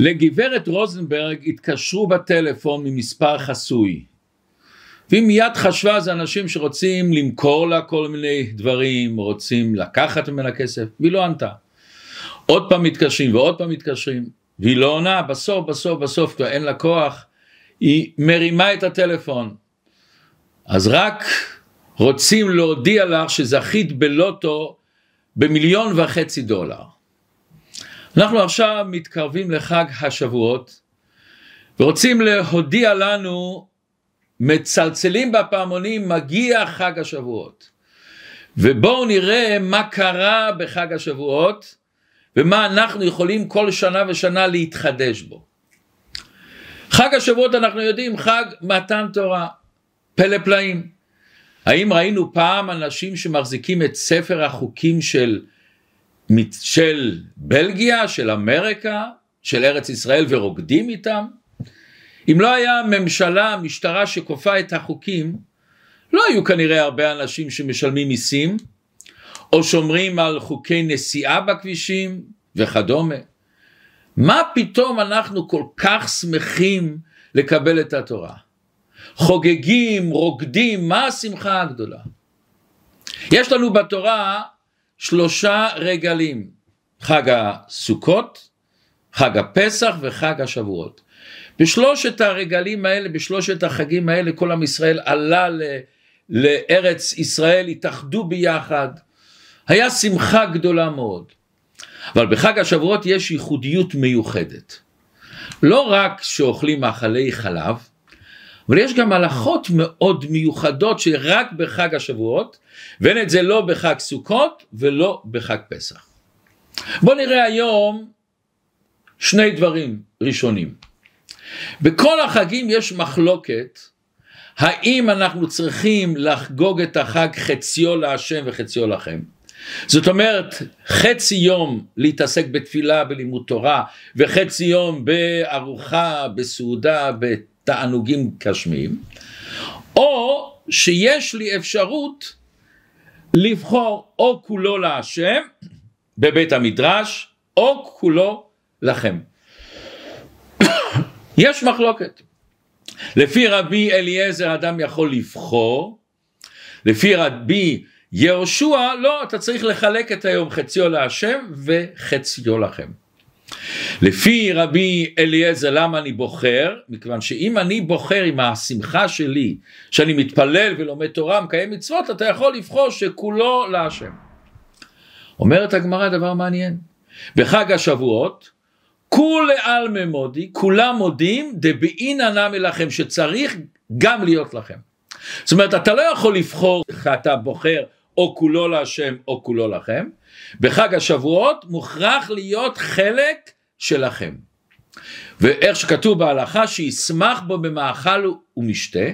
לגברת רוזנברג התקשרו בטלפון ממספר חסוי והיא מיד חשבה זה אנשים שרוצים למכור לה כל מיני דברים, רוצים לקחת ממנה כסף, והיא לא ענתה. עוד פעם מתקשרים ועוד פעם מתקשרים, והיא לא עונה, בסוף בסוף בסוף כבר אין לה כוח, היא מרימה את הטלפון. אז רק רוצים להודיע לך שזכית בלוטו במיליון וחצי דולר. אנחנו עכשיו מתקרבים לחג השבועות ורוצים להודיע לנו מצלצלים בפעמונים מגיע חג השבועות ובואו נראה מה קרה בחג השבועות ומה אנחנו יכולים כל שנה ושנה להתחדש בו. חג השבועות אנחנו יודעים חג מתן תורה פלא פלאים האם ראינו פעם אנשים שמחזיקים את ספר החוקים של של בלגיה, של אמריקה, של ארץ ישראל ורוקדים איתם? אם לא היה ממשלה, משטרה שכופה את החוקים, לא היו כנראה הרבה אנשים שמשלמים מיסים, או שומרים על חוקי נסיעה בכבישים וכדומה. מה פתאום אנחנו כל כך שמחים לקבל את התורה? חוגגים, רוקדים, מה השמחה הגדולה? יש לנו בתורה שלושה רגלים, חג הסוכות, חג הפסח וחג השבועות. בשלושת הרגלים האלה, בשלושת החגים האלה, כל עם ישראל עלה ל, לארץ ישראל, התאחדו ביחד, היה שמחה גדולה מאוד. אבל בחג השבועות יש ייחודיות מיוחדת. לא רק שאוכלים מאכלי חלב, אבל יש גם הלכות מאוד מיוחדות שרק בחג השבועות, ואין את זה לא בחג סוכות ולא בחג פסח. בואו נראה היום שני דברים ראשונים. בכל החגים יש מחלוקת האם אנחנו צריכים לחגוג את החג חציו להשם וחציו לכם. זאת אומרת חצי יום להתעסק בתפילה בלימוד תורה וחצי יום בארוחה בסעודה בתענוגים גשמיים או שיש לי אפשרות לבחור או כולו להשם בבית המדרש או כולו לכם. יש מחלוקת. לפי רבי אליעזר אדם יכול לבחור, לפי רבי יהושע לא, אתה צריך לחלק את היום חציו להשם וחציו לכם. לפי רבי אליעזר למה אני בוחר? מכיוון שאם אני בוחר עם השמחה שלי שאני מתפלל ולומד תורה מקיים מצוות אתה יכול לבחור שכולו להשם. אומרת הגמרא דבר מעניין בחג השבועות כולי עלמא מודי, כולם מודים, דבעינא נמי לכם, שצריך גם להיות לכם. זאת אומרת, אתה לא יכול לבחור, אתה בוחר או כולו להשם או כולו לכם, בחג השבועות מוכרח להיות חלק שלכם. ואיך שכתוב בהלכה, שישמח בו במאכל ומשתה,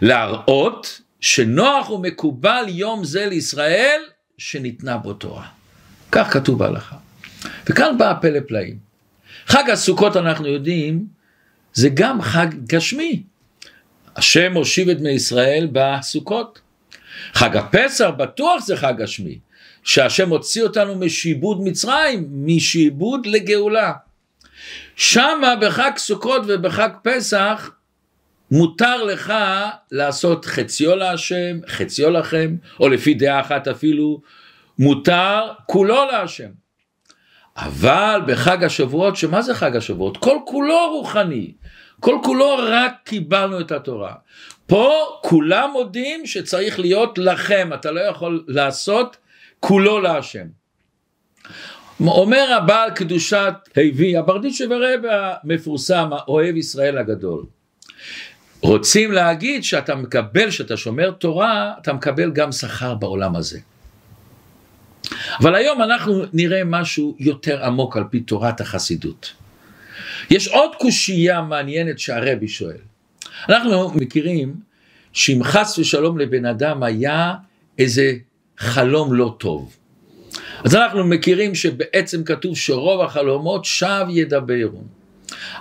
להראות שנוח ומקובל יום זה לישראל שניתנה בו תורה. כך כתוב בהלכה. וכאן בא הפלא פלאים. חג הסוכות אנחנו יודעים, זה גם חג גשמי. השם הושיב את בני ישראל בסוכות. חג הפסח בטוח זה חג גשמי, שהשם הוציא אותנו משעבוד מצרים, משעבוד לגאולה. שמה בחג סוכות ובחג פסח מותר לך לעשות חציו להשם, חציו לכם, או לפי דעה אחת אפילו, מותר כולו להשם. אבל בחג השבועות, שמה זה חג השבועות? כל כולו רוחני, כל כולו רק קיבלנו את התורה. פה כולם מודים שצריך להיות לכם, אתה לא יכול לעשות כולו להשם. אומר הבעל קדושת הוי, הברדיצ'ה ורבה המפורסם, אוהב ישראל הגדול. רוצים להגיד שאתה מקבל, שאתה שומר תורה, אתה מקבל גם שכר בעולם הזה. אבל היום אנחנו נראה משהו יותר עמוק על פי תורת החסידות. יש עוד קושייה מעניינת שהרבי שואל. אנחנו מכירים שאם חס ושלום לבן אדם היה איזה חלום לא טוב. אז אנחנו מכירים שבעצם כתוב שרוב החלומות שב ידברו.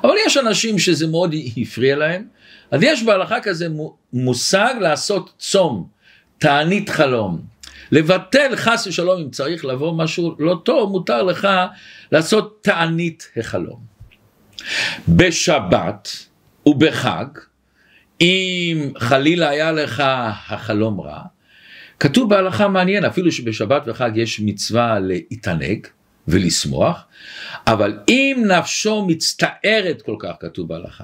אבל יש אנשים שזה מאוד הפריע להם, אז יש בהלכה כזה מושג לעשות צום, תענית חלום. לבטל חס ושלום אם צריך לבוא משהו לא טוב, מותר לך לעשות תענית החלום. בשבת ובחג, אם חלילה היה לך החלום רע, כתוב בהלכה מעניין, אפילו שבשבת וחג יש מצווה להתענג ולשמוח, אבל אם נפשו מצטערת כל כך, כתוב בהלכה,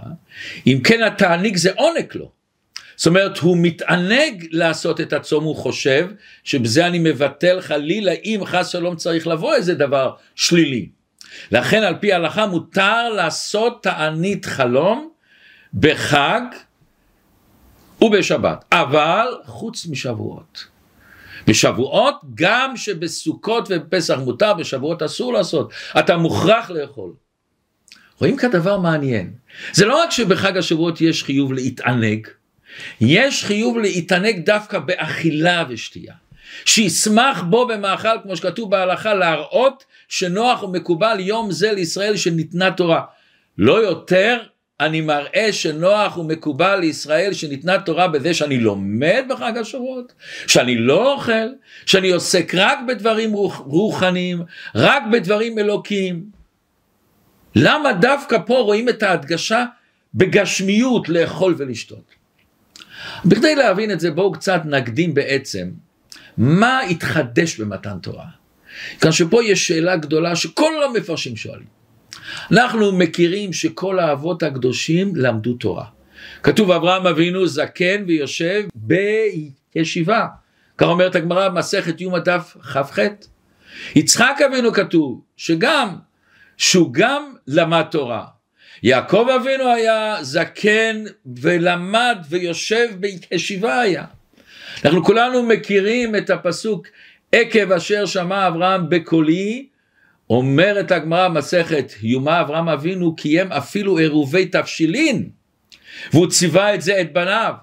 אם כן התעניג זה עונג לו. זאת אומרת, הוא מתענג לעשות את הצום, הוא חושב שבזה אני מבטל חלילה, אם חס שלום צריך לבוא איזה דבר שלילי. לכן על פי ההלכה מותר לעשות תענית חלום בחג ובשבת, אבל חוץ משבועות. בשבועות, גם שבסוכות ובפסח מותר, בשבועות אסור לעשות, אתה מוכרח לאכול. רואים כאן דבר מעניין, זה לא רק שבחג השבועות יש חיוב להתענג, יש חיוב להתענג דווקא באכילה ושתייה. שישמח בו במאכל, כמו שכתוב בהלכה, להראות שנוח ומקובל יום זה לישראל שניתנה תורה. לא יותר אני מראה שנוח ומקובל לישראל שניתנה תורה בזה שאני לומד בחג השבועות, שאני לא אוכל, שאני עוסק רק בדברים רוחניים, רק בדברים אלוקיים. למה דווקא פה רואים את ההדגשה בגשמיות לאכול ולשתות? בכדי להבין את זה בואו קצת נקדים בעצם מה התחדש במתן תורה. כאן שפה יש שאלה גדולה שכל המפרשים שואלים. אנחנו מכירים שכל האבות הקדושים למדו תורה. כתוב אברהם אבינו זקן ויושב בישיבה. כך אומרת הגמרא במסכת יום הדף כ"ח. יצחק אבינו כתוב שגם, שהוא גם למד תורה. יעקב אבינו היה זקן ולמד ויושב בישיבה היה. אנחנו כולנו מכירים את הפסוק עקב אשר שמע אברהם בקולי אומרת הגמרא מסכת יומא אברהם אבינו קיים אפילו עירובי תבשילין והוא ציווה את זה את בניו.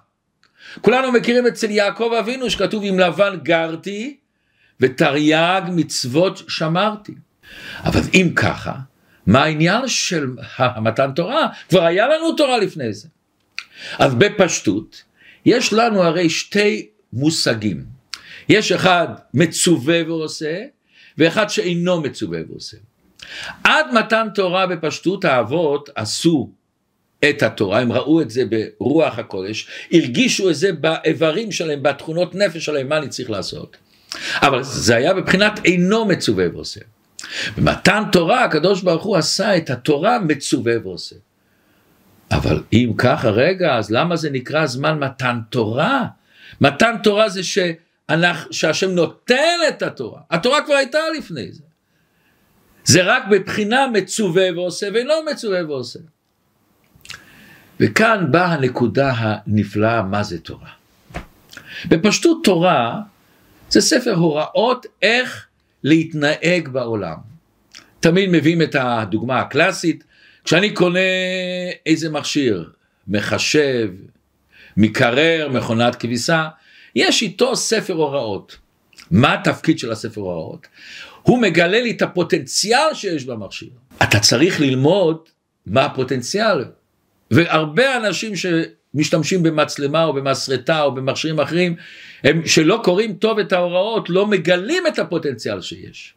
כולנו מכירים אצל יעקב אבינו שכתוב עם לבן גרתי ותרי"ג מצוות שמרתי. אבל אם ככה, מה העניין של המתן תורה? כבר היה לנו תורה לפני זה. אז בפשטות, יש לנו הרי שתי מושגים. יש אחד מצווה ועושה, ואחד שאינו מצווה ועושה. עד מתן תורה בפשטות האבות עשו את התורה, הם ראו את זה ברוח הקודש, הרגישו את זה באיברים שלהם, בתכונות נפש שלהם, מה אני צריך לעשות. אבל זה היה בבחינת אינו מצווה ועושה. במתן תורה הקדוש ברוך הוא עשה את התורה מצווה ועושה. אבל אם ככה רגע אז למה זה נקרא זמן מתן תורה? מתן תורה זה ש... שהשם נותן את התורה, התורה כבר הייתה לפני זה. זה רק בבחינה מצווה ועושה ולא מצווה ועושה. וכאן באה הנקודה הנפלאה מה זה תורה. בפשטות תורה זה ספר הוראות איך להתנהג בעולם. תמיד מביאים את הדוגמה הקלאסית, כשאני קונה איזה מכשיר, מחשב, מקרר, מכונת כביסה, יש איתו ספר הוראות. מה התפקיד של הספר הוראות? הוא מגלה לי את הפוטנציאל שיש במכשיר. אתה צריך ללמוד מה הפוטנציאל. והרבה אנשים שמשתמשים במצלמה או במסרטה או במכשירים אחרים, הם שלא קוראים טוב את ההוראות, לא מגלים את הפוטנציאל שיש.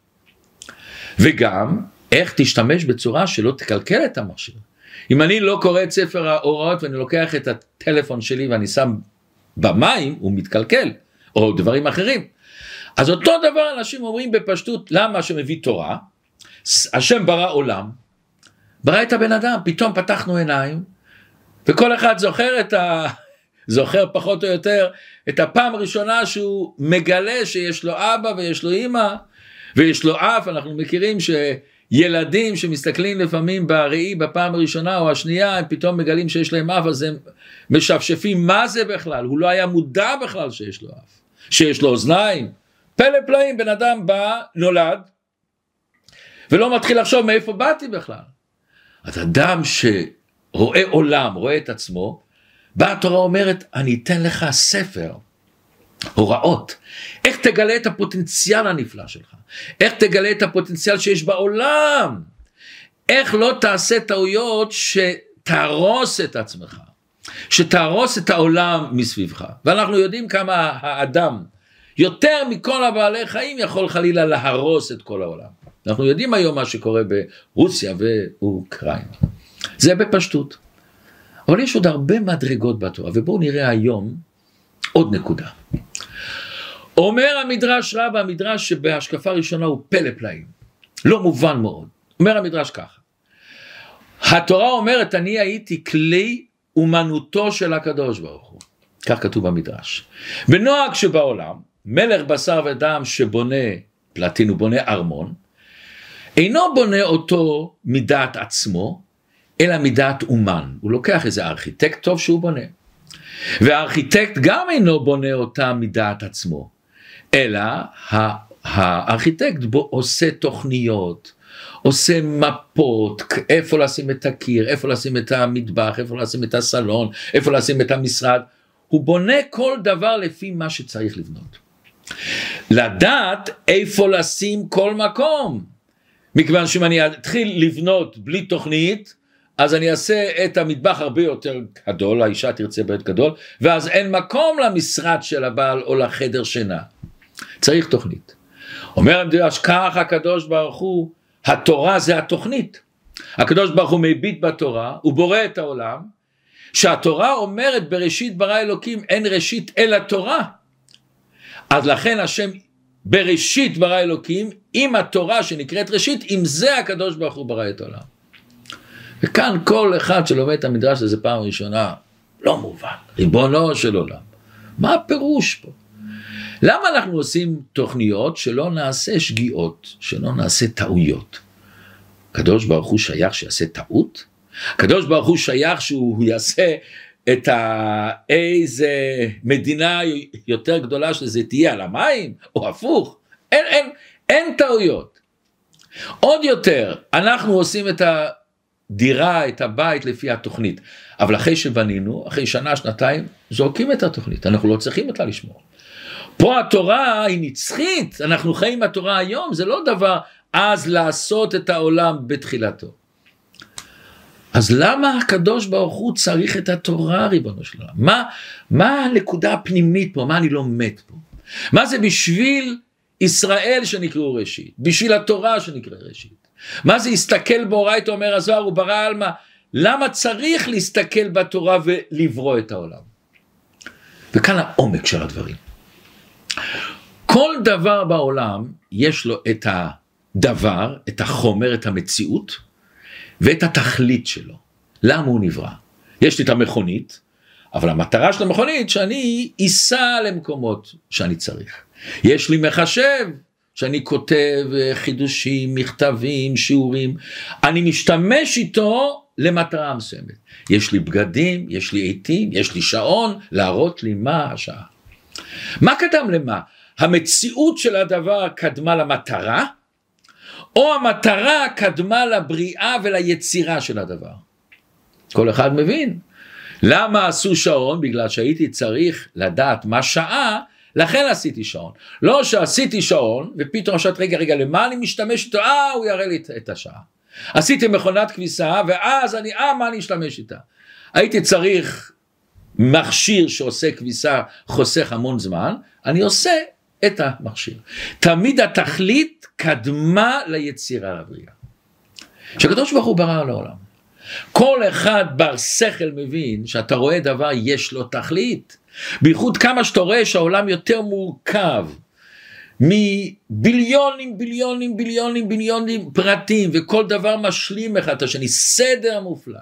וגם, איך תשתמש בצורה שלא תקלקל את המכשיר. אם אני לא קורא את ספר ההוראות ואני לוקח את הטלפון שלי ואני שם במים הוא מתקלקל, או דברים אחרים. אז אותו דבר אנשים אומרים בפשטות, למה השם מביא תורה? השם ברא עולם, ברא את הבן אדם, פתאום פתחנו עיניים, וכל אחד זוכר את ה... זוכר פחות או יותר את הפעם הראשונה שהוא מגלה שיש לו אבא ויש לו אימא ויש לו אף, אנחנו מכירים ש... ילדים שמסתכלים לפעמים בראי בפעם הראשונה או השנייה, הם פתאום מגלים שיש להם אף, אז הם משפשפים מה זה בכלל, הוא לא היה מודע בכלל שיש לו אף, שיש לו אוזניים. פלא פלאים, בן אדם בא, נולד, ולא מתחיל לחשוב מאיפה באתי בכלל. אז אדם שרואה עולם, רואה את עצמו, באה התורה אומרת, אני אתן לך ספר, הוראות, איך תגלה את הפוטנציאל הנפלא שלך. איך תגלה את הפוטנציאל שיש בעולם? איך לא תעשה טעויות שתהרוס את עצמך, שתהרוס את העולם מסביבך. ואנחנו יודעים כמה האדם, יותר מכל הבעלי חיים, יכול חלילה להרוס את כל העולם. אנחנו יודעים היום מה שקורה ברוסיה ואוקראינה. זה בפשטות. אבל יש עוד הרבה מדרגות בתורה, ובואו נראה היום עוד נקודה. אומר המדרש רבה, המדרש שבהשקפה ראשונה הוא פלא פלאים, לא מובן מאוד. אומר המדרש ככה, התורה אומרת אני הייתי כלי אומנותו של הקדוש ברוך הוא, כך כתוב במדרש. בנוהג שבעולם, מלך בשר ודם שבונה פלטין, הוא בונה ארמון, אינו בונה אותו מדעת עצמו, אלא מדעת אומן. הוא לוקח איזה ארכיטקט טוב שהוא בונה. והארכיטקט גם אינו בונה אותה מדעת עצמו, אלא הארכיטקט בו עושה תוכניות, עושה מפות, איפה לשים את הקיר, איפה לשים את המטבח, איפה לשים את הסלון, איפה לשים את המשרד. הוא בונה כל דבר לפי מה שצריך לבנות. לדעת איפה לשים כל מקום. מכיוון שאם אני אתחיל לבנות בלי תוכנית, אז אני אעשה את המטבח הרבה יותר גדול, האישה תרצה בית גדול, ואז אין מקום למשרד של הבעל או לחדר שינה. צריך תוכנית. אומר המדרש, כך הקדוש ברוך הוא, התורה זה התוכנית. הקדוש ברוך הוא מביט בתורה, הוא בורא את העולם, שהתורה אומרת בראשית ברא אלוקים אין ראשית אלא תורה. אז לכן השם בראשית ברא אלוקים, עם התורה שנקראת ראשית, עם זה הקדוש ברוך הוא ברא את העולם. וכאן כל אחד שלומד את המדרש הזה פעם ראשונה, לא מובן, ריבונו של עולם. מה הפירוש פה? למה אנחנו עושים תוכניות שלא נעשה שגיאות, שלא נעשה טעויות? הקדוש ברוך הוא שייך שיעשה טעות? הקדוש ברוך הוא שייך שהוא יעשה את ה... איזה מדינה יותר גדולה שזה תהיה על המים, או הפוך. אין, אין, אין טעויות. עוד יותר, אנחנו עושים את ה... דירה, את הבית לפי התוכנית. אבל אחרי שבנינו, אחרי שנה, שנתיים, זורקים את התוכנית, אנחנו לא צריכים אותה לשמור. פה התורה היא נצחית, אנחנו חיים בתורה היום, זה לא דבר אז לעשות את העולם בתחילתו. אז למה הקדוש ברוך הוא צריך את התורה ריבונו של עולם? מה, מה הנקודה הפנימית פה? מה אני לומד פה? מה זה בשביל ישראל שנקראו ראשית? בשביל התורה שנקרא ראשית? מה זה הסתכל באורייתא אומר הזוהר הוא ברא עלמא למה צריך להסתכל בתורה ולברוא את העולם. וכאן העומק של הדברים. כל דבר בעולם יש לו את הדבר, את החומר, את המציאות ואת התכלית שלו. למה הוא נברא? יש לי את המכונית, אבל המטרה של המכונית שאני אסע למקומות שאני צריך. יש לי מחשב, שאני כותב אה, חידושים, מכתבים, שיעורים, אני משתמש איתו למטרה מסוימת. יש לי בגדים, יש לי עיתים, יש לי שעון, להראות לי מה השעה. מה קדם למה? המציאות של הדבר קדמה למטרה, או המטרה קדמה לבריאה וליצירה של הדבר. כל אחד מבין. למה עשו שעון? בגלל שהייתי צריך לדעת מה שעה לכן עשיתי שעון. לא שעשיתי שעון, ופתאום חשבתי, רגע, רגע, למה אני משתמש איתו? אה, הוא יראה לי את השעה. עשיתי מכונת כביסה, ואז אני, אה, מה אני אשתמש איתה? הייתי צריך מכשיר שעושה כביסה, חוסך המון זמן, אני עושה את המכשיר. תמיד התכלית קדמה ליצירה הבריאה. שהקדוש ברוך הוא ברא לעולם. כל אחד בר שכל מבין שאתה רואה דבר יש לו תכלית. בייחוד כמה שאתה רואה שהעולם יותר מורכב מביליונים ביליונים ביליונים ביליונים פרטים וכל דבר משלים אחד את השני סדר מופלא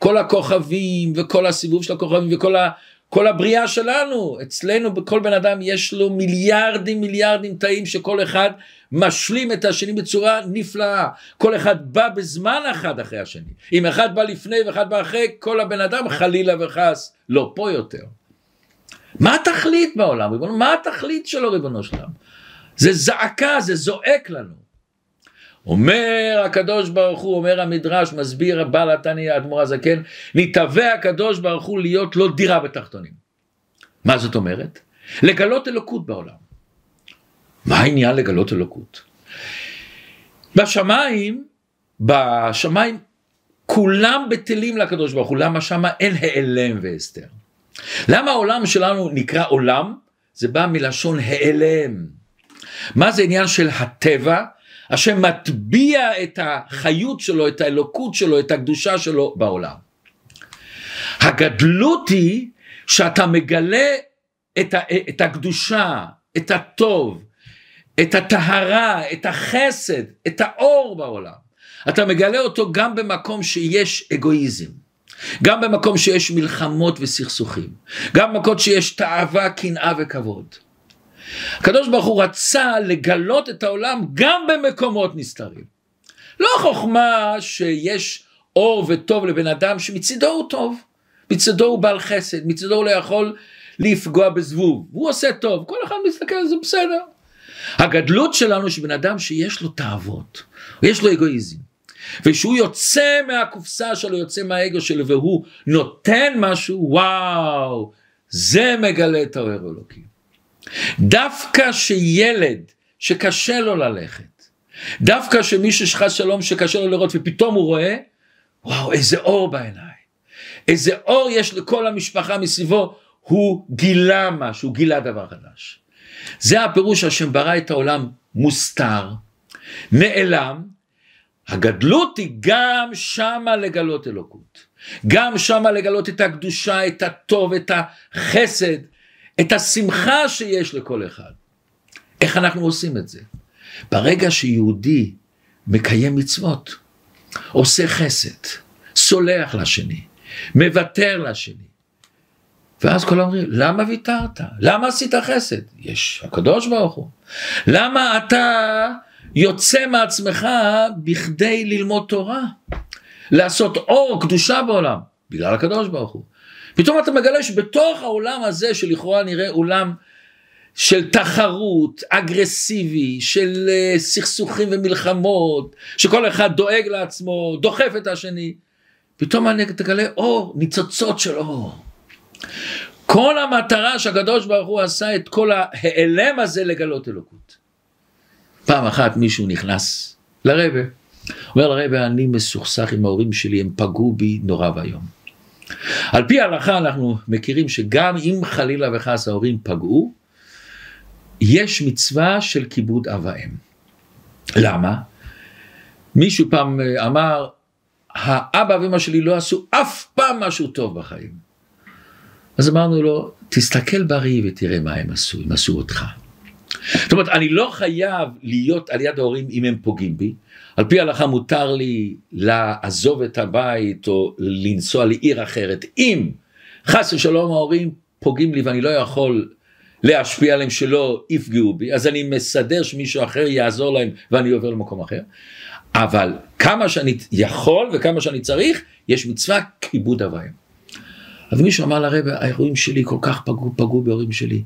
כל הכוכבים וכל הסיבוב של הכוכבים וכל ה... כל הבריאה שלנו, אצלנו בכל בן אדם יש לו מיליארדים מיליארדים תאים שכל אחד משלים את השני בצורה נפלאה. כל אחד בא בזמן אחד אחרי השני. אם אחד בא לפני ואחד בא אחרי, כל הבן אדם חלילה וחס לא פה יותר. מה התכלית בעולם? ריבונו? מה התכלית שלו ריבונו שלם? זה זעקה, זה זועק לנו. אומר הקדוש ברוך הוא, אומר המדרש, מסביר הבעל התניא האדמו"ר הזקן, נתהווה הקדוש ברוך הוא להיות לו דירה בתחתונים. מה זאת אומרת? לגלות אלוקות בעולם. מה העניין לגלות אלוקות? בשמיים, בשמיים כולם בטלים לקדוש ברוך הוא, למה שמה אין העלם והסתר? למה העולם שלנו נקרא עולם? זה בא מלשון העלם. מה זה עניין של הטבע? השם מטביע את החיות שלו, את האלוקות שלו, את הקדושה שלו בעולם. הגדלות היא שאתה מגלה את, ה, את הקדושה, את הטוב, את הטהרה, את החסד, את האור בעולם. אתה מגלה אותו גם במקום שיש אגואיזם, גם במקום שיש מלחמות וסכסוכים, גם במקום שיש תאווה, קנאה וכבוד. הקדוש ברוך הוא רצה לגלות את העולם גם במקומות נסתרים. לא חוכמה שיש אור וטוב לבן אדם שמצידו הוא טוב, מצדו הוא בעל חסד, מצדו הוא לא יכול לפגוע בזבוב, הוא עושה טוב, כל אחד מסתכל על זה בסדר. הגדלות שלנו שבן אדם שיש לו תאוות, יש לו אגואיזם, וכשהוא יוצא מהקופסה שלו, יוצא מהאגו שלו, והוא נותן משהו, וואו, זה מגלה את האור האלוקי. דווקא שילד שקשה לו ללכת, דווקא שמישהו שחס שלום שקשה לו לראות ופתאום הוא רואה, וואו, איזה אור בעיניים. איזה אור יש לכל המשפחה מסביבו, הוא גילה משהו, הוא גילה דבר חדש. זה הפירוש השם ברא את העולם מוסתר, נעלם, הגדלות היא גם שמה לגלות אלוקות. גם שמה לגלות את הקדושה, את הטוב, את החסד, את השמחה שיש לכל אחד. איך אנחנו עושים את זה? ברגע שיהודי מקיים מצוות, עושה חסד, סולח לשני, מוותר לשני. ואז כולם אומרים, למה ויתרת? למה עשית חסד? יש הקדוש ברוך הוא. למה אתה יוצא מעצמך בכדי ללמוד תורה, לעשות אור, קדושה בעולם, בגלל הקדוש ברוך הוא. פתאום אתה מגלה שבתוך העולם הזה שלכאורה נראה עולם של תחרות, אגרסיבי, של uh, סכסוכים ומלחמות, שכל אחד דואג לעצמו, דוחף את השני, פתאום אני תגלה אור, ניצוצות של אור. כל המטרה שהקדוש ברוך הוא עשה את כל ההיעלם הזה לגלות אלוקות. פעם אחת מישהו נכנס לרבה, אומר לרבה אני מסוכסך עם ההורים שלי, הם פגעו בי נורא ואיום. על פי ההלכה אנחנו מכירים שגם אם חלילה וחס ההורים פגעו, יש מצווה של כיבוד אב ואם. למה? מישהו פעם אה, אמר, האבא ואמא שלי לא עשו אף פעם משהו טוב בחיים. אז אמרנו לו, תסתכל בראי ותראה מה הם עשו, הם עשו אותך. זאת אומרת, אני לא חייב להיות על יד ההורים אם הם פוגעים בי. על פי ההלכה מותר לי לעזוב את הבית או לנסוע לעיר אחרת. אם חס ושלום ההורים פוגעים לי ואני לא יכול להשפיע עליהם שלא יפגעו בי, אז אני מסדר שמישהו אחר יעזור להם ואני עובר למקום אחר. אבל כמה שאני יכול וכמה שאני צריך, יש מצווה כיבוד אביים. אז מישהו אמר לרבא, ההורים שלי כל כך פגעו, פגעו בהורים שלי.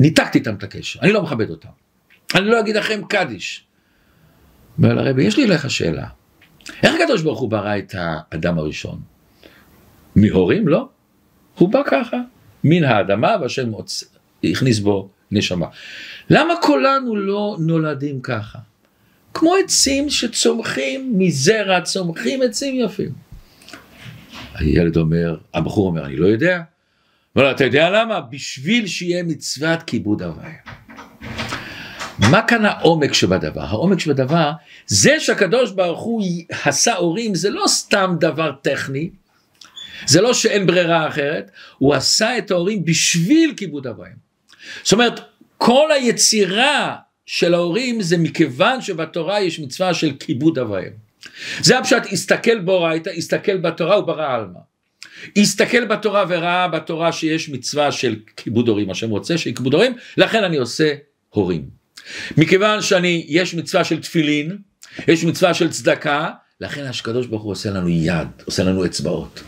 ניתקתי איתם את הקשר, אני לא מכבד אותם. אני לא אגיד לכם קדיש. אומר לרבי, יש לי אליך שאלה. איך הקדוש ברוך הוא ברא את האדם הראשון? מהורים? לא. הוא בא ככה, מן האדמה והשם הכניס בו נשמה. למה כולנו לא נולדים ככה? כמו עצים שצומחים מזרע, צומחים עצים יפים. הילד אומר, הבחור אומר, אני לא יודע. אבל אתה יודע למה? בשביל שיהיה מצוות כיבוד הוויה. מה כאן העומק שבדבר? העומק שבדבר זה שהקדוש ברוך הוא עשה הורים זה לא סתם דבר טכני, זה לא שאין ברירה אחרת, הוא עשה את ההורים בשביל כיבוד הוויה. זאת אומרת, כל היצירה של ההורים זה מכיוון שבתורה יש מצווה של כיבוד הוויה. זה הפשט, הסתכל באורייתא, הסתכל בתורה וברא עלמא. הסתכל בתורה וראה בתורה שיש מצווה של כיבוד הורים, השם רוצה שיהיה כיבוד הורים, לכן אני עושה הורים. מכיוון שאני, יש מצווה של תפילין, יש מצווה של צדקה, לכן הקדוש ברוך הוא עושה לנו יד, עושה לנו אצבעות.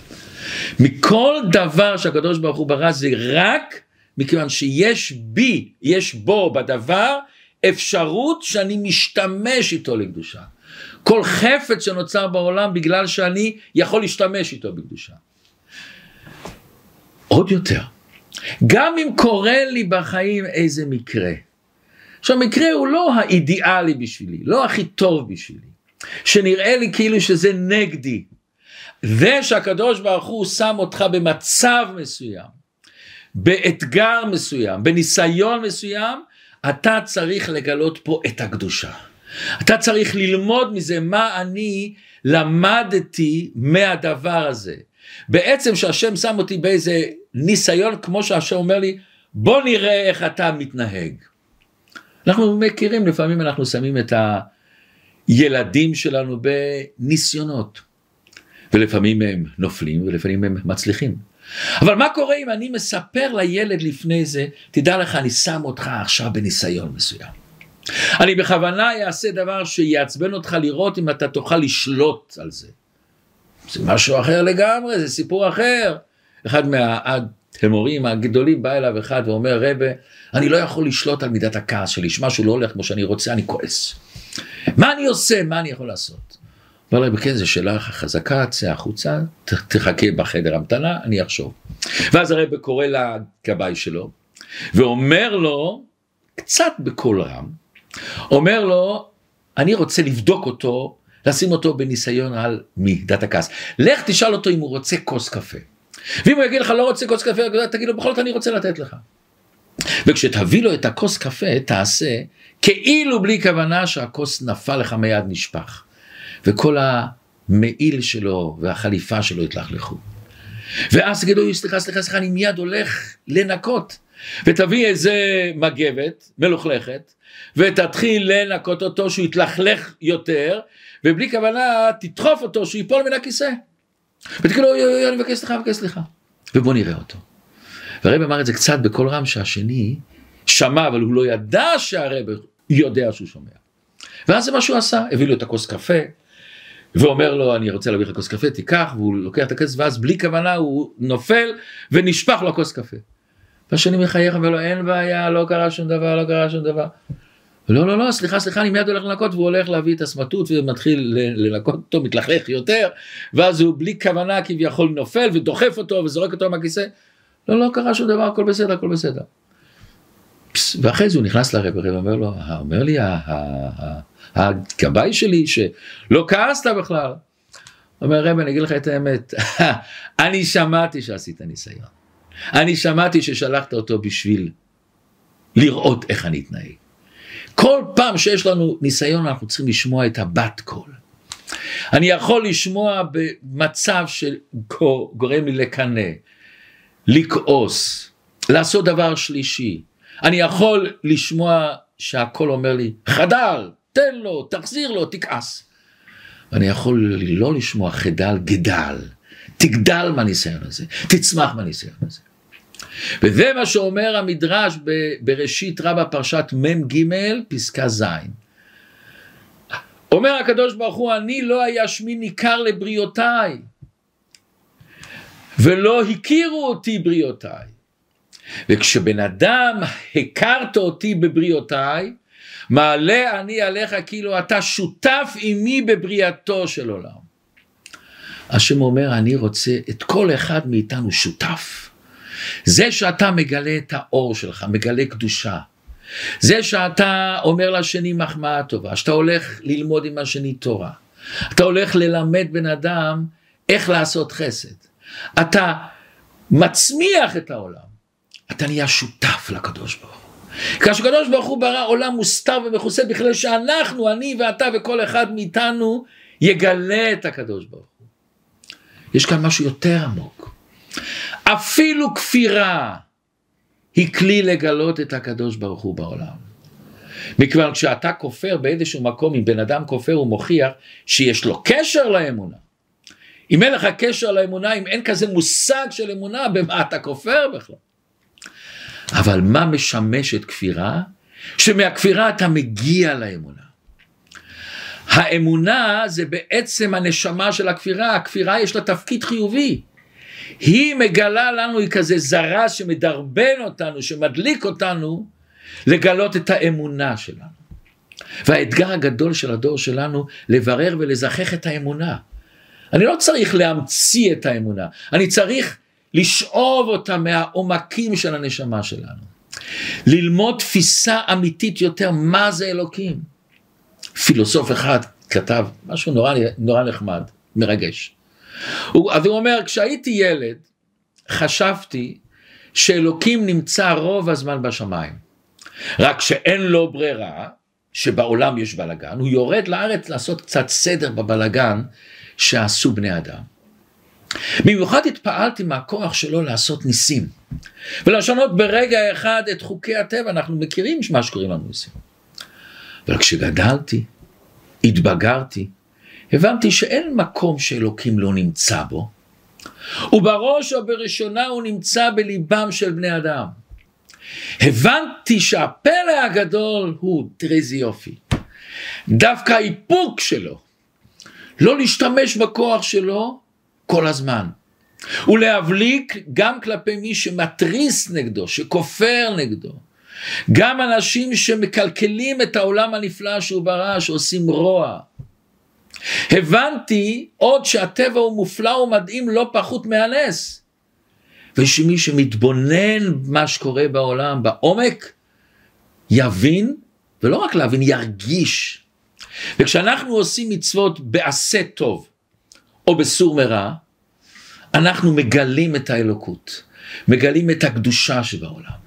מכל דבר שהקדוש ברוך הוא ברא זה רק מכיוון שיש בי, יש בו בדבר אפשרות שאני משתמש איתו לקדושה. כל חפץ שנוצר בעולם בגלל שאני יכול להשתמש איתו בקדושה. עוד יותר, גם אם קורה לי בחיים איזה מקרה, עכשיו מקרה הוא לא האידיאלי בשבילי, לא הכי טוב בשבילי, שנראה לי כאילו שזה נגדי, זה שהקדוש ברוך הוא שם אותך במצב מסוים, באתגר מסוים, בניסיון מסוים, אתה צריך לגלות פה את הקדושה. אתה צריך ללמוד מזה מה אני למדתי מהדבר הזה. בעצם שהשם שם אותי באיזה ניסיון כמו שהשם אומר לי בוא נראה איך אתה מתנהג. אנחנו מכירים לפעמים אנחנו שמים את הילדים שלנו בניסיונות ולפעמים הם נופלים ולפעמים הם מצליחים. אבל מה קורה אם אני מספר לילד לפני זה תדע לך אני שם אותך עכשיו בניסיון מסוים. אני בכוונה אעשה דבר שיעצבן אותך לראות אם אתה תוכל לשלוט על זה. זה משהו אחר לגמרי, זה סיפור אחר. אחד מהמורים הגדולים בא אליו אחד ואומר, רבה, אני לא יכול לשלוט על מידת הכעס שלי, שמשהו לא הולך כמו שאני רוצה, אני כועס. מה אני עושה? מה אני יכול לעשות? אומר להם, כן, זו שאלה חזקה, צא החוצה, תחכה בחדר המתנה, אני אחשוב. ואז הרב קורא לגבאי שלו, ואומר לו, קצת בקול רם, אומר לו, אני רוצה לבדוק אותו, לשים אותו בניסיון על מידת הכעס. לך תשאל אותו אם הוא רוצה כוס קפה. ואם הוא יגיד לך לא רוצה כוס קפה, תגיד לו בכל זאת אני רוצה לתת לך. וכשתביא לו את הכוס קפה, תעשה כאילו בלי כוונה שהכוס נפל לך מיד נשפך. וכל המעיל שלו והחליפה שלו התלכלכו. ואז תגידו, סליחה, סליחה, סליחה, אני מיד הולך לנקות. ותביא איזה מגבת מלוכלכת, ותתחיל לנקות אותו שהוא יתלכלך יותר, ובלי כוונה תדחוף אותו שהוא ייפול מן הכיסא. ותגיד לו, אני מבקש סליחה, מבקש סליחה. ובוא נראה אותו. והרב אמר את זה קצת בקול רם שהשני שמע, אבל הוא לא ידע שהרב יודע שהוא שומע. ואז זה מה שהוא עשה, הביא לו את הכוס קפה, ואומר לו אני רוצה להביא לך כוס קפה תיקח והוא לוקח את הכסף ואז בלי כוונה הוא נופל ונשפך לו כוס קפה. והשני מחייך ואומר לו אין בעיה לא קרה שום דבר לא קרה שום דבר. לא לא לא סליחה סליחה אני מיד הולך לנקות והוא הולך להביא את הסמטוט ומתחיל לנקות אותו מתלכלך יותר ואז הוא בלי כוונה כביכול נופל ודוחף אותו וזורק אותו מהכיסא. לא לא קרה שום דבר הכל בסדר הכל בסדר. ואחרי זה הוא נכנס לרב ואומר לו אומר לי הגבאי שלי שלא כעסת בכלל. אומר רב אני אגיד לך את האמת אני שמעתי שעשית ניסיון. אני שמעתי ששלחת אותו בשביל לראות איך אני אתנהג. כל פעם שיש לנו ניסיון אנחנו צריכים לשמוע את הבת קול. אני יכול לשמוע במצב שגורם לי לקנא, לכעוס, לעשות דבר שלישי. אני יכול לשמוע שהקול אומר לי, חדל, תן לו, תחזיר לו, תכעס. ואני יכול לא לשמוע חדל, גדל, תגדל מהניסיון הזה, תצמח מהניסיון הזה. וזה מה שאומר המדרש בראשית רבה פרשת מ"ג פסקה ז'. אומר הקדוש ברוך הוא אני לא היה שמי ניכר לבריאותיי ולא הכירו אותי בריאותיי וכשבן אדם הכרת אותי בבריאותיי מעלה אני עליך כאילו אתה שותף עימי בבריאתו של עולם. השם אומר אני רוצה את כל אחד מאיתנו שותף. זה שאתה מגלה את האור שלך, מגלה קדושה. זה שאתה אומר לשני מחמאה טובה, שאתה הולך ללמוד עם השני תורה. אתה הולך ללמד בן אדם איך לעשות חסד. אתה מצמיח את העולם. אתה נהיה שותף לקדוש ברוך הוא. כאשר הקדוש ברוך הוא ברא עולם מוסתר ומכוסה בכלל שאנחנו, אני ואתה וכל אחד מאיתנו יגלה את הקדוש ברוך הוא. יש כאן משהו יותר עמוק. אפילו כפירה היא כלי לגלות את הקדוש ברוך הוא בעולם. מכיוון כשאתה כופר באיזשהו מקום, אם בן אדם כופר הוא מוכיח שיש לו קשר לאמונה. אם אין לך קשר לאמונה, אם אין כזה מושג של אמונה, במה אתה כופר בכלל? אבל מה משמש את כפירה? שמהכפירה אתה מגיע לאמונה. האמונה זה בעצם הנשמה של הכפירה, הכפירה יש לה תפקיד חיובי. היא מגלה לנו, היא כזה זרז שמדרבן אותנו, שמדליק אותנו, לגלות את האמונה שלנו. והאתגר הגדול של הדור שלנו, לברר ולזכח את האמונה. אני לא צריך להמציא את האמונה, אני צריך לשאוב אותה מהעומקים של הנשמה שלנו. ללמוד תפיסה אמיתית יותר מה זה אלוקים. פילוסוף אחד כתב משהו נורא, נורא נחמד, מרגש. הוא, אז הוא אומר, כשהייתי ילד, חשבתי שאלוקים נמצא רוב הזמן בשמיים. רק שאין לו ברירה, שבעולם יש בלגן, הוא יורד לארץ לעשות קצת סדר בבלגן שעשו בני אדם. במיוחד התפעלתי מהכוח שלו לעשות ניסים ולשנות ברגע אחד את חוקי הטבע, אנחנו מכירים מה שקוראים לנו ניסים. אבל כשגדלתי, התבגרתי, הבנתי שאין מקום שאלוקים לא נמצא בו, ובראש ובראשונה הוא נמצא בליבם של בני אדם. הבנתי שהפלא הגדול הוא, תראי איזה יופי, דווקא האיפוק שלו, לא להשתמש בכוח שלו כל הזמן, ולהבליק גם כלפי מי שמתריס נגדו, שכופר נגדו, גם אנשים שמקלקלים את העולם הנפלא שהוא ברא, שעושים רוע. הבנתי עוד שהטבע הוא מופלא ומדהים לא פחות מהנס. ושמי שמתבונן במה שקורה בעולם בעומק, יבין, ולא רק להבין, ירגיש. וכשאנחנו עושים מצוות בעשה טוב, או בסור מרע, אנחנו מגלים את האלוקות, מגלים את הקדושה שבעולם,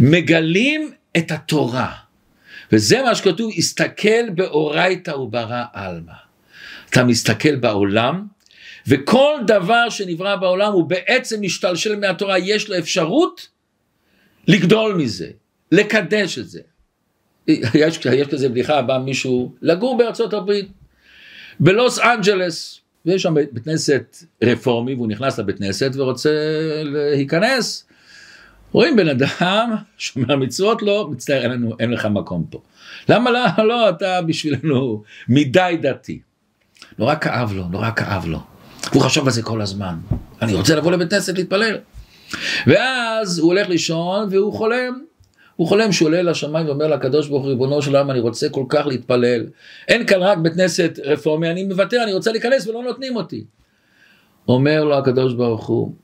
מגלים את התורה. וזה מה שכתוב, הסתכל באורייתא וברא עלמא. אתה מסתכל בעולם, וכל דבר שנברא בעולם הוא בעצם משתלשל מהתורה, יש לו אפשרות לגדול מזה, לקדש את זה. יש, יש כזה בדיחה, בא מישהו לגור בארצות הברית, בלוס אנג'לס, ויש שם בית כנסת רפורמי, והוא נכנס לבית כנסת ורוצה להיכנס. רואים בן אדם, שומר מצוות, לא, מצטער, אין, לנו, אין לך מקום פה. למה לא, לא, אתה בשבילנו מדי דתי. נורא כאב לו, נורא כאב לו. הוא חשב על זה כל הזמן. אני רוצה לבוא לבית כנסת להתפלל. ואז הוא הולך לישון והוא חולם. הוא חולם שהוא עולה לשמיים ואומר לקדוש ברוך הוא ריבונו של עולם אני רוצה כל כך להתפלל. אין כאן רק בית כנסת רפורמי אני מוותר אני רוצה להיכנס ולא נותנים אותי. אומר לו הקדוש ברוך הוא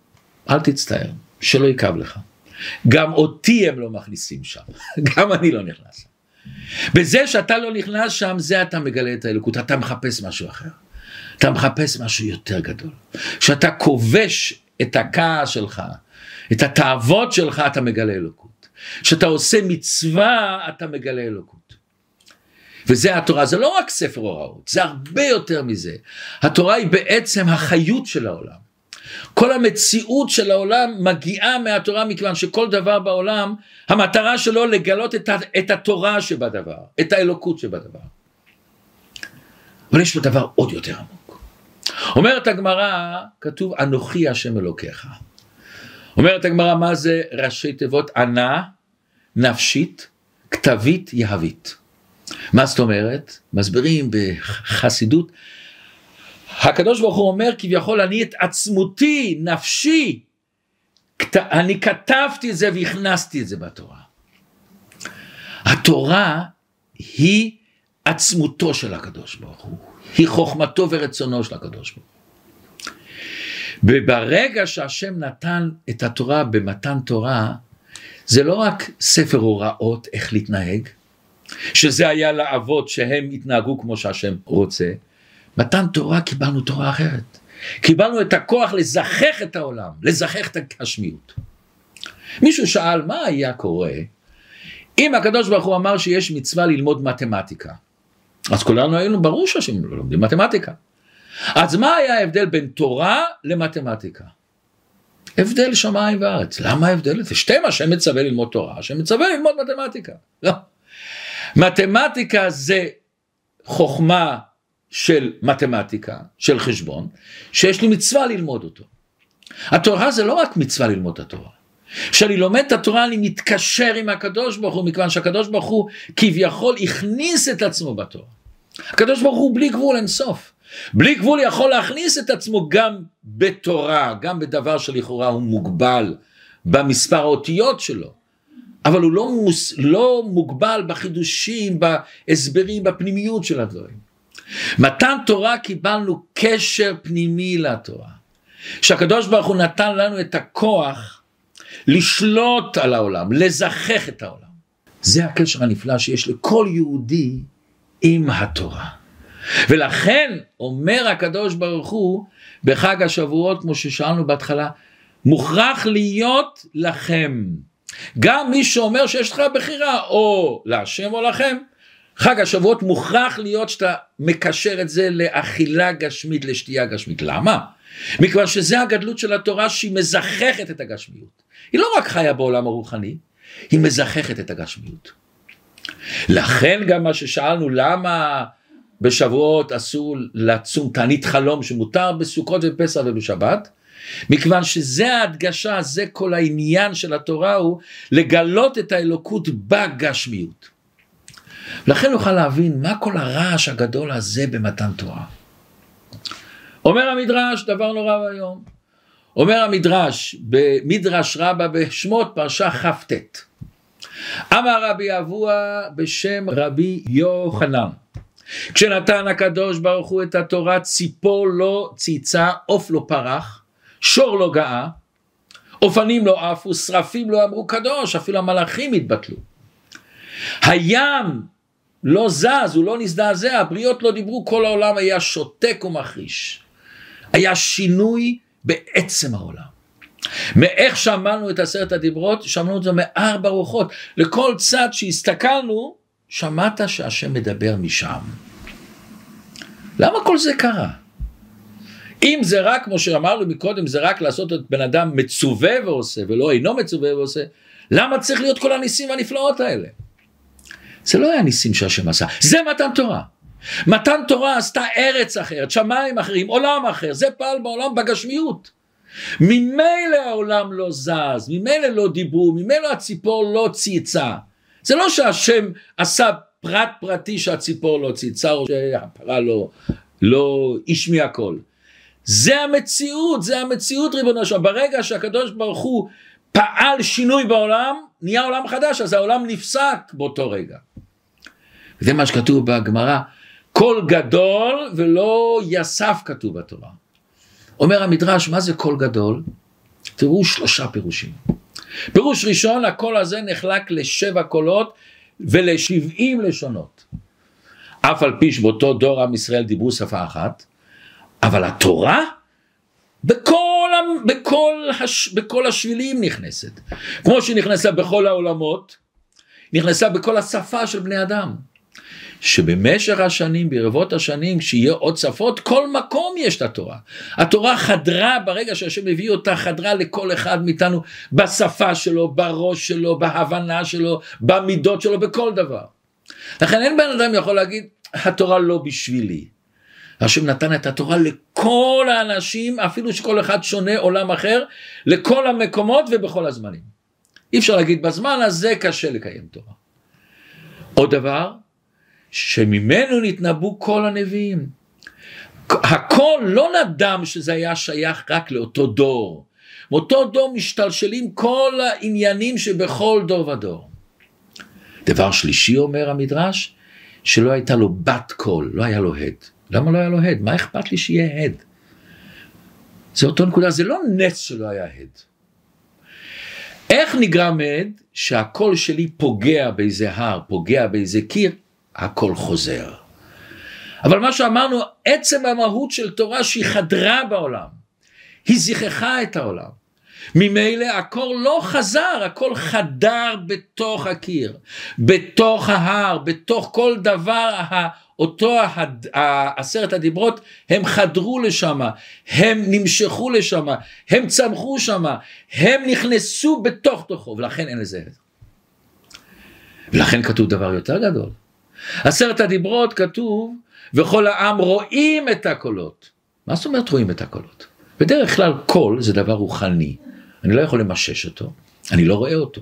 אל תצטער שלא יכאב לך. גם אותי הם לא מכניסים שם גם אני לא נכנס. בזה שאתה לא נכנס שם זה אתה מגלה את האלוקות אתה מחפש משהו אחר. אתה מחפש משהו יותר גדול. כשאתה כובש את הכעס שלך, את התאוות שלך, אתה מגלה אלוקות. כשאתה עושה מצווה, אתה מגלה אלוקות. וזה התורה, זה לא רק ספר הוראות, זה הרבה יותר מזה. התורה היא בעצם החיות של העולם. כל המציאות של העולם מגיעה מהתורה מכיוון שכל דבר בעולם המטרה שלו לגלות את, התורה שבדבר, את האלוקות שבדבר. אבל יש פה דבר עוד יותר עמוק. אומרת הגמרא, כתוב אנוכי השם אלוקיך. אומרת הגמרא מה זה ראשי תיבות ענה, נפשית, כתבית, יהבית. מה זאת אומרת? מסבירים בחסידות. הקדוש ברוך הוא אומר כביכול אני את עצמותי, נפשי, אני כתבתי את זה והכנסתי את זה בתורה. התורה היא עצמותו של הקדוש ברוך הוא. היא חוכמתו ורצונו של הקדוש ברוך הוא. וברגע שהשם נתן את התורה במתן תורה, זה לא רק ספר הוראות איך להתנהג, שזה היה לאבות שהם התנהגו כמו שהשם רוצה, מתן תורה קיבלנו תורה אחרת. קיבלנו את הכוח לזכך את העולם, לזכך את הגשמיות. מישהו שאל מה היה קורה אם הקדוש ברוך הוא אמר שיש מצווה ללמוד מתמטיקה. אז כולנו היינו ברור שאנשים לא לומדים מתמטיקה. אז מה היה ההבדל בין תורה למתמטיקה? הבדל שמיים וארץ. למה ההבדל הזה? שתיהם השם מצווה ללמוד תורה, השם מצווה ללמוד מתמטיקה. לא. מתמטיקה זה חוכמה של מתמטיקה, של חשבון, שיש לי מצווה ללמוד אותו. התורה זה לא רק מצווה ללמוד את התורה. כשאני לומד את התורה אני מתקשר עם הקדוש ברוך הוא מכיוון שהקדוש ברוך הוא כביכול הכניס את עצמו בתורה. הקדוש ברוך הוא בלי גבול אין סוף. בלי גבול יכול להכניס את עצמו גם בתורה, גם בדבר שלכאורה הוא מוגבל במספר האותיות שלו. אבל הוא לא, מוס, לא מוגבל בחידושים, בהסברים, בפנימיות של הדברים. מתן תורה קיבלנו קשר פנימי לתורה. שהקדוש ברוך הוא נתן לנו את הכוח לשלוט על העולם, לזכך את העולם. זה הקשר הנפלא שיש לכל יהודי עם התורה. ולכן אומר הקדוש ברוך הוא בחג השבועות כמו ששאלנו בהתחלה מוכרח להיות לכם. גם מי שאומר שיש לך בחירה או להשם או לכם חג השבועות מוכרח להיות שאתה מקשר את זה לאכילה גשמית, לשתייה גשמית. למה? מכיוון שזה הגדלות של התורה שהיא מזככת את הגשמיות. היא לא רק חיה בעולם הרוחני, היא מזככת את הגשמיות. לכן גם מה ששאלנו למה בשבועות אסור לצום תענית חלום שמותר בסוכות ובפסח ובשבת, מכיוון שזה ההדגשה, זה כל העניין של התורה הוא לגלות את האלוקות בגשמיות. לכן נוכל להבין מה כל הרעש הגדול הזה במתן תורה. אומר המדרש דבר נורא ואיום. אומר המדרש במדרש רבה בשמות פרשה כ"ט. אמר רבי אבוה בשם רבי יוחנן. כשנתן הקדוש ברוך הוא את התורה ציפור לא ציצה עוף לא פרח שור לא גאה אופנים לא עפו שרפים לא אמרו קדוש אפילו המלאכים התבטלו. הים לא זז הוא לא נזדעזע הבריות לא דיברו כל העולם היה שותק ומחריש. היה שינוי בעצם העולם. מאיך שמענו את עשרת הדיברות, שמענו את זה מארבע רוחות. לכל צד שהסתכלנו, שמעת שהשם מדבר משם. למה כל זה קרה? אם זה רק, כמו שאמרנו מקודם, זה רק לעשות את בן אדם מצווה ועושה, ולא אינו מצווה ועושה, למה צריך להיות כל הניסים והנפלאות האלה? זה לא היה ניסים שהשם עשה, זה מתן תורה. מתן תורה עשתה ארץ אחרת, שמיים אחרים, עולם אחר, זה פעל בעולם בגשמיות. ממילא העולם לא זז, ממילא לא דיברו, ממילא הציפור לא צייצה. זה לא שהשם עשה פרט פרטי שהציפור לא צייצה או שהפרה לא, לא השמיע קול. זה המציאות, זה המציאות ריבונו שלום. ברגע שהקדוש ברוך הוא פעל שינוי בעולם, נהיה עולם חדש, אז העולם נפסק באותו רגע. זה מה שכתוב בגמרא, קול גדול ולא יסף כתוב בתורה. אומר המדרש, מה זה קול גדול? תראו שלושה פירושים. פירוש ראשון, הקול הזה נחלק לשבע קולות ולשבעים לשונות. אף על פי שבאותו דור עם ישראל דיברו שפה אחת, אבל התורה בכל, בכל, הש, בכל השבילים נכנסת. כמו שהיא נכנסה בכל העולמות, נכנסה בכל השפה של בני אדם. שבמשך השנים, ברבות השנים, כשיהיה עוד שפות, כל מקום יש את התורה. התורה חדרה, ברגע שהשם הביא אותה, חדרה לכל אחד מאיתנו בשפה שלו, בראש שלו, בהבנה שלו, במידות שלו, בכל דבר. לכן אין בן אדם יכול להגיד, התורה לא בשבילי. השם נתן את התורה לכל האנשים, אפילו שכל אחד שונה עולם אחר, לכל המקומות ובכל הזמנים. אי אפשר להגיד, בזמן הזה קשה לקיים תורה. עוד דבר, שממנו נתנבאו כל הנביאים. הכל לא נדם שזה היה שייך רק לאותו דור. מאותו דור משתלשלים כל העניינים שבכל דור ודור. דבר שלישי אומר המדרש, שלא הייתה לו בת קול, לא היה לו הד. למה לא היה לו הד? מה אכפת לי שיהיה הד? זה אותו נקודה, זה לא נס שלא היה הד. איך נגרם הד שהקול שלי פוגע באיזה הר, פוגע באיזה קיר, הכל חוזר. אבל מה שאמרנו, עצם המהות של תורה שהיא חדרה בעולם, היא זיככה את העולם. ממילא הקול לא חזר, הכל חדר בתוך הקיר, בתוך ההר, בתוך כל דבר, אותו עשרת הדיברות, הם חדרו לשם, הם נמשכו לשם, הם צמחו שם, הם נכנסו בתוך תוכו, ולכן אין לזה. ולכן כתוב דבר יותר גדול. עשרת הדיברות כתוב, וכל העם רואים את הקולות. מה זאת אומרת רואים את הקולות? בדרך כלל קול זה דבר רוחני, אני לא יכול למשש אותו, אני לא רואה אותו.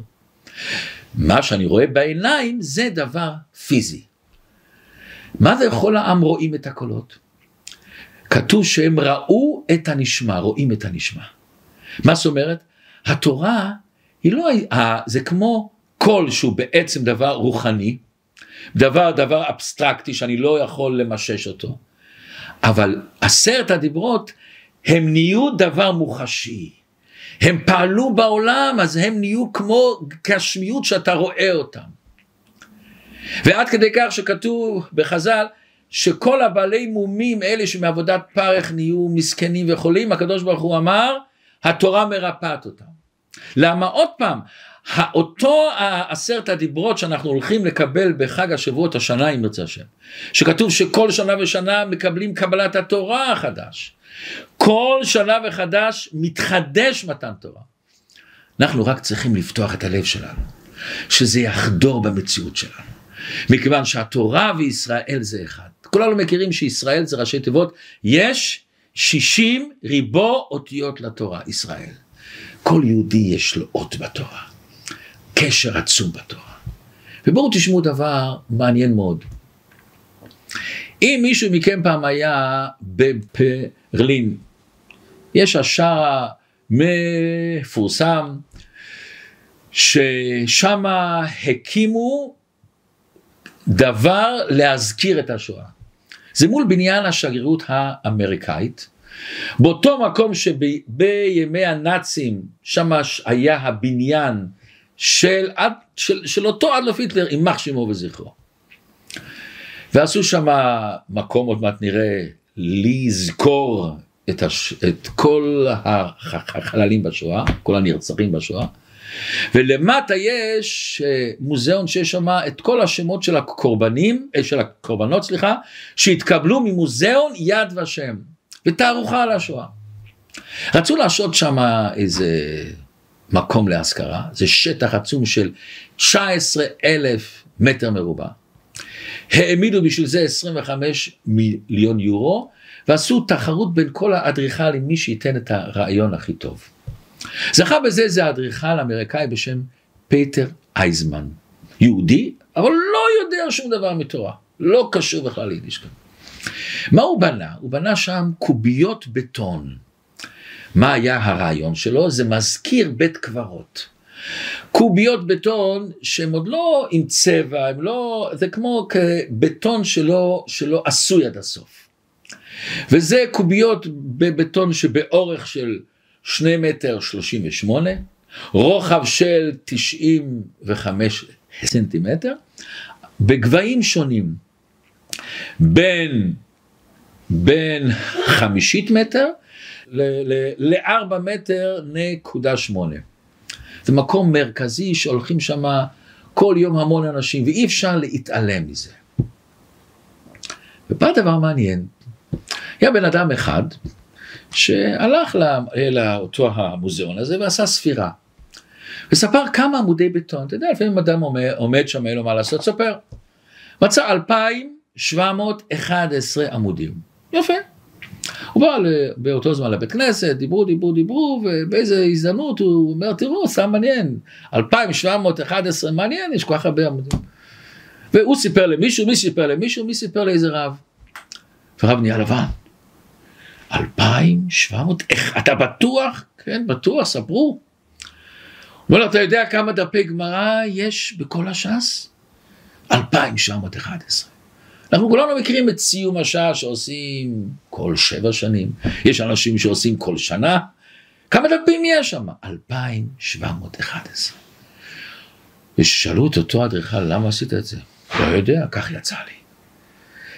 מה שאני רואה בעיניים זה דבר פיזי. מה זה כל העם רואים את הקולות? כתוב שהם ראו את הנשמע, רואים את הנשמע. מה זאת אומרת? התורה היא לא, זה כמו קול שהוא בעצם דבר רוחני, דבר, דבר אבסטרקטי שאני לא יכול למשש אותו. אבל עשרת הדיברות הם נהיו דבר מוחשי. הם פעלו בעולם אז הם נהיו כמו גשמיות שאתה רואה אותם. ועד כדי כך שכתוב בחז"ל שכל הבעלי מומים אלה שמעבודת פרך נהיו מסכנים וחולים הקדוש ברוך הוא אמר התורה מרפאת אותם. למה עוד פעם אותו עשרת הדיברות שאנחנו הולכים לקבל בחג השבועות השנה אם ירצה השם, שכתוב שכל שנה ושנה מקבלים קבלת התורה החדש. כל שנה וחדש מתחדש מתן תורה. אנחנו רק צריכים לפתוח את הלב שלנו, שזה יחדור במציאות שלנו. מכיוון שהתורה וישראל זה אחד. כולנו מכירים שישראל זה ראשי תיבות, יש 60 ריבו אותיות לתורה, ישראל. כל יהודי יש לו אות בתורה, קשר עצום בתורה. ובואו תשמעו דבר מעניין מאוד. אם מישהו מכם פעם היה בפרלין, יש השער מפורסם, ששם הקימו דבר להזכיר את השואה. זה מול בניין השגרירות האמריקאית, באותו מקום שבימי הנאצים, שם היה הבניין של, של, של אותו אדלוף היטלר, יימח שמו וזכרו. ועשו שם מקום, עוד מעט נראה, לזכור את, הש... את כל החללים בשואה, כל הנרצחים בשואה. ולמטה יש אה, מוזיאון שיש שם את כל השמות של הקורבנים, אה, של הקורבנות סליחה, שהתקבלו ממוזיאון יד ושם, ותערוכה על השואה. רצו לעשות שם איזה מקום להזכרה, זה שטח עצום של 19 אלף מטר מרובע. העמידו בשביל זה 25 מיליון יורו, ועשו תחרות בין כל האדריכלים, מי שייתן את הרעיון הכי טוב. זכה בזה זה אדריכל אמריקאי בשם פייטר אייזמן, יהודי, אבל לא יודע שום דבר מתורה, לא קשור בכלל ליידישקייט. מה הוא בנה? הוא בנה שם קוביות בטון. מה היה הרעיון שלו? זה מזכיר בית קברות. קוביות בטון שהם עוד לא עם צבע, הם לא, זה כמו בטון שלא, שלא עשוי עד הסוף. וזה קוביות בבטון שבאורך של שני מטר שלושים ושמונה, רוחב של תשעים וחמש סנטימטר, בגבהים שונים, בין, בין חמישית מטר לארבע מטר נקודה שמונה. זה מקום מרכזי שהולכים שם כל יום המון אנשים ואי אפשר להתעלם מזה. ובא דבר מעניין, היה בן אדם אחד שהלך לאותו המוזיאון הזה ועשה ספירה. וספר כמה עמודי בטון, אתה יודע, לפעמים אדם עומד, עומד שם, אין לו מה לעשות, ספר. מצא 2,711 עמודים. יפה. הוא בא באותו זמן לבית כנסת, דיברו, דיברו, דיברו, ובאיזה הזדמנות הוא אומר, תראו, סתם מעניין, 2,711 מעניין, יש כל כך הרבה עמודים. והוא סיפר למישהו, מי סיפר למישהו, מי סיפר לאיזה רב. ורב נהיה לבן. 2,700, איך, אתה בטוח? כן, בטוח, ספרו. הוא אומר, אתה יודע כמה דפי גמרא יש בכל הש"ס? 2,711. אנחנו כולנו מכירים את סיום השעה שעושים כל שבע שנים, יש אנשים שעושים כל שנה, כמה דפים יש שם? 2,711. ושאלו את אותו אדריכל, למה עשית את זה? לא יודע, כך יצא לי.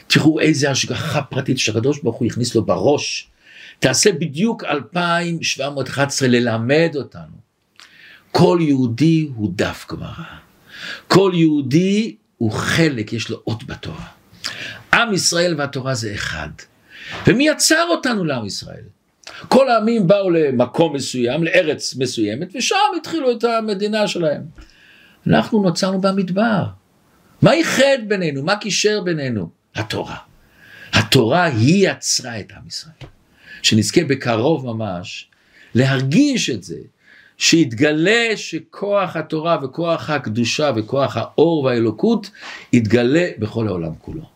תראו איזה השגחה פרטית שהקדוש ברוך הוא הכניס לו בראש. תעשה בדיוק 2711 ללמד אותנו. כל יהודי הוא דף גמרא. כל יהודי הוא חלק, יש לו אות בתורה. עם ישראל והתורה זה אחד. ומי יצר אותנו לעם ישראל? כל העמים באו למקום מסוים, לארץ מסוימת, ושם התחילו את המדינה שלהם. אנחנו נוצרנו במדבר. מה ייחד בינינו? מה קישר בינינו? התורה. התורה היא יצרה את עם ישראל. שנזכה בקרוב ממש להרגיש את זה, שיתגלה שכוח התורה וכוח הקדושה וכוח האור והאלוקות יתגלה בכל העולם כולו.